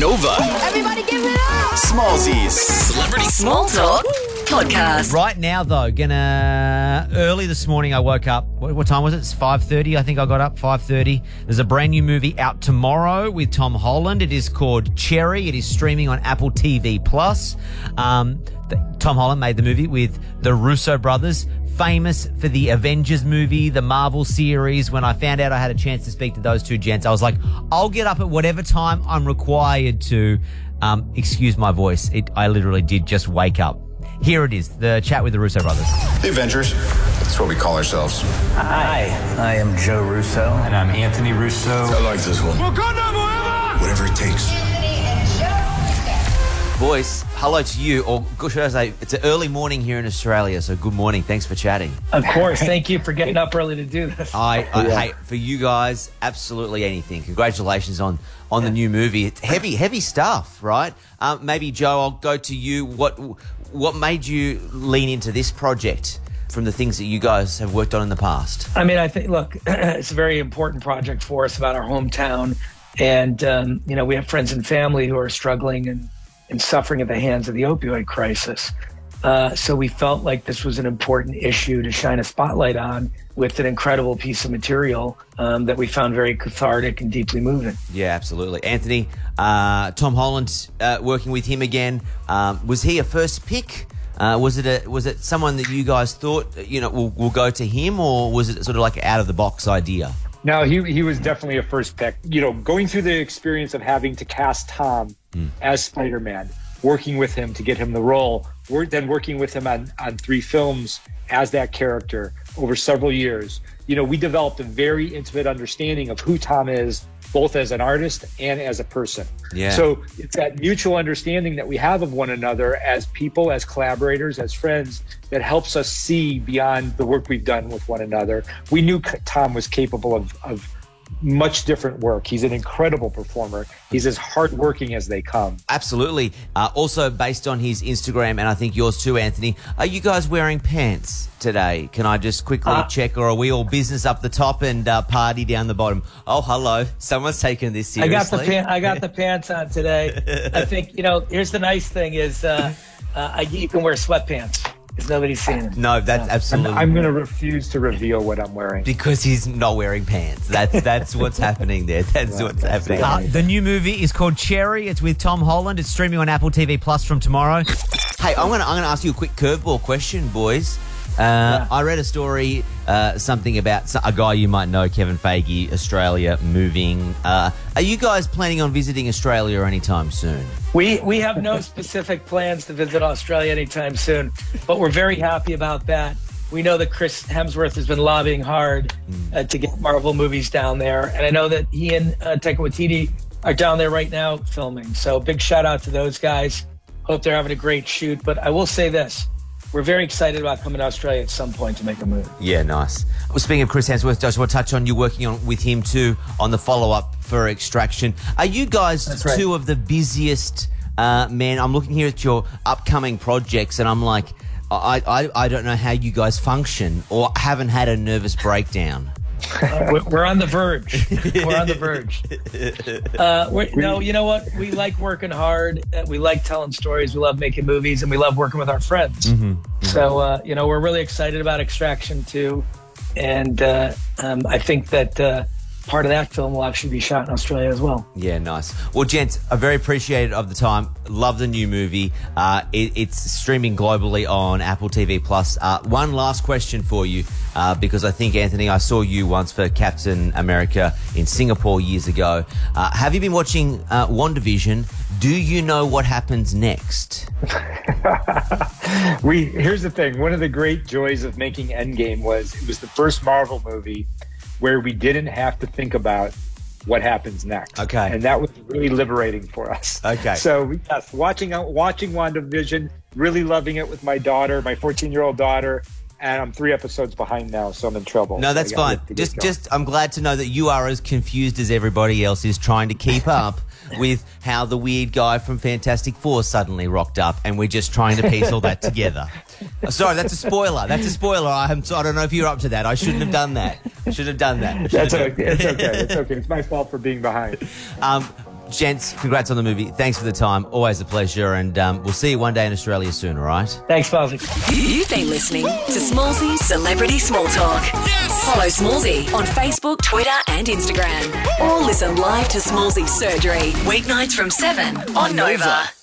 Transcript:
Nova. Everybody give it up! Smallsies. Celebrity Small Talk Podcast. Right now, though, gonna early this morning. I woke up. What, what time was it? It's five thirty. I think I got up five thirty. There's a brand new movie out tomorrow with Tom Holland. It is called Cherry. It is streaming on Apple TV Plus. Um, th- Tom Holland made the movie with the Russo brothers. Famous for the Avengers movie, the Marvel series. When I found out I had a chance to speak to those two gents, I was like, I'll get up at whatever time I'm required to. Um, excuse my voice. It, I literally did just wake up. Here it is, the chat with the Russo brothers. The Avengers. That's what we call ourselves. Hi, I am Joe Russo. And I'm Anthony Russo. I like this one. Whatever it takes. Boys, hello to you, or good- should I say, it's an early morning here in Australia, so good morning. Thanks for chatting. Of course, thank you for getting up early to do this. I, I hey, for you guys, absolutely anything. Congratulations on on the new movie. It's heavy, heavy stuff, right? Um, maybe Joe, I'll go to you. What what made you lean into this project from the things that you guys have worked on in the past? I mean, I think, look, it's a very important project for us about our hometown. And, um, you know, we have friends and family who are struggling and, and suffering at the hands of the opioid crisis. Uh, so we felt like this was an important issue to shine a spotlight on with an incredible piece of material um, that we found very cathartic and deeply moving. Yeah, absolutely. Anthony, uh, Tom Holland, uh, working with him again. Um, was he a first pick? Uh, was it a was it someone that you guys thought you know will will go to him, or was it sort of like out of the box idea? No, he he was definitely a first pick. You know, going through the experience of having to cast Tom Hmm. as Spider-Man, working with him to get him the role, we're then working with him on on three films as that character over several years. You know, we developed a very intimate understanding of who Tom is, both as an artist and as a person. Yeah. So it's that mutual understanding that we have of one another as people, as collaborators, as friends that helps us see beyond the work we've done with one another. We knew Tom was capable of, of much different work. He's an incredible performer. He's as hardworking as they come. Absolutely. Uh, also, based on his Instagram, and I think yours too, Anthony, are you guys wearing pants today? Can I just quickly Uh, check, or are we all business up the top and uh, party down the bottom? Oh, hello. Someone's taking this I seriously. got the pan- I got the pants on today. I think you know. Here's the nice thing: is uh, uh, you can wear sweatpants because nobody's seen them. No, that's And absolutely. I'm going to refuse to reveal what I'm wearing. because he's not wearing pants. That's that's what's happening there. That's what's happening. Uh, the new movie is called Cherry. It's with Tom Holland. It's streaming on Apple TV Plus from tomorrow. Hey, I'm gonna I'm gonna ask you a quick curveball question, boys. Uh, I read a story, uh, something about a guy you might know, Kevin Feige, Australia moving. Uh, are you guys planning on visiting Australia anytime soon? We we have no specific plans to visit Australia anytime soon, but we're very happy about that. We know that Chris Hemsworth has been lobbying hard uh, to get Marvel movies down there, and I know that he and uh, Taika Waititi are down there right now filming. So big shout out to those guys. Hope they're having a great shoot. But I will say this: we're very excited about coming to Australia at some point to make a move. Yeah, nice. Well, speaking of Chris Hemsworth, Josh, to touch on you working on with him too on the follow up for Extraction. Are you guys right. two of the busiest uh, men? I'm looking here at your upcoming projects, and I'm like, I, I, I don't know how you guys function or haven't had a nervous breakdown. We're, we're on the verge. We're on the verge. Uh, we're, no, you know what? We like working hard. uh, We like telling stories. We love making movies, and we love working with our friends. So, uh, you know, we're really excited about Extraction too, and uh, um, I think that uh, part of that film will actually be shot in Australia as well. Yeah, nice. Well, gents, I'm very appreciative of the time. Love the new movie. Uh, it, it's streaming globally on Apple TV Plus. Uh, one last question for you, uh, because I think Anthony, I saw you once for Captain America in Singapore years ago. Uh, have you been watching uh, WandaVision? Do you know what happens next? we here's the thing one of the great joys of making endgame was it was the first marvel movie where we didn't have to think about what happens next Okay. and that was really liberating for us Okay. so yes watching uh, watching wandavision really loving it with my daughter my 14 year old daughter and i'm three episodes behind now so i'm in trouble No, that's fine. Just, just, I'm glad to know that you are as confused as everybody else is trying to keep up with how the weird guy from Fantastic Four suddenly rocked up, and we're just trying to piece all that together. Sorry, that's a spoiler. That's a spoiler. I'm, I don't know if you're up to that. I shouldn't have done that. I should have done that. That's okay it's okay it's okay it's my fault for being behind Um, Gents, congrats on the movie. Thanks for the time. Always a pleasure. And um, we'll see you one day in Australia soon, all right? Thanks, Muzzy. You've been listening to Smallzy Celebrity Small Talk. Follow Smallzy on Facebook, Twitter, and Instagram. Or listen live to Smallzy Surgery, weeknights from 7 on Nova.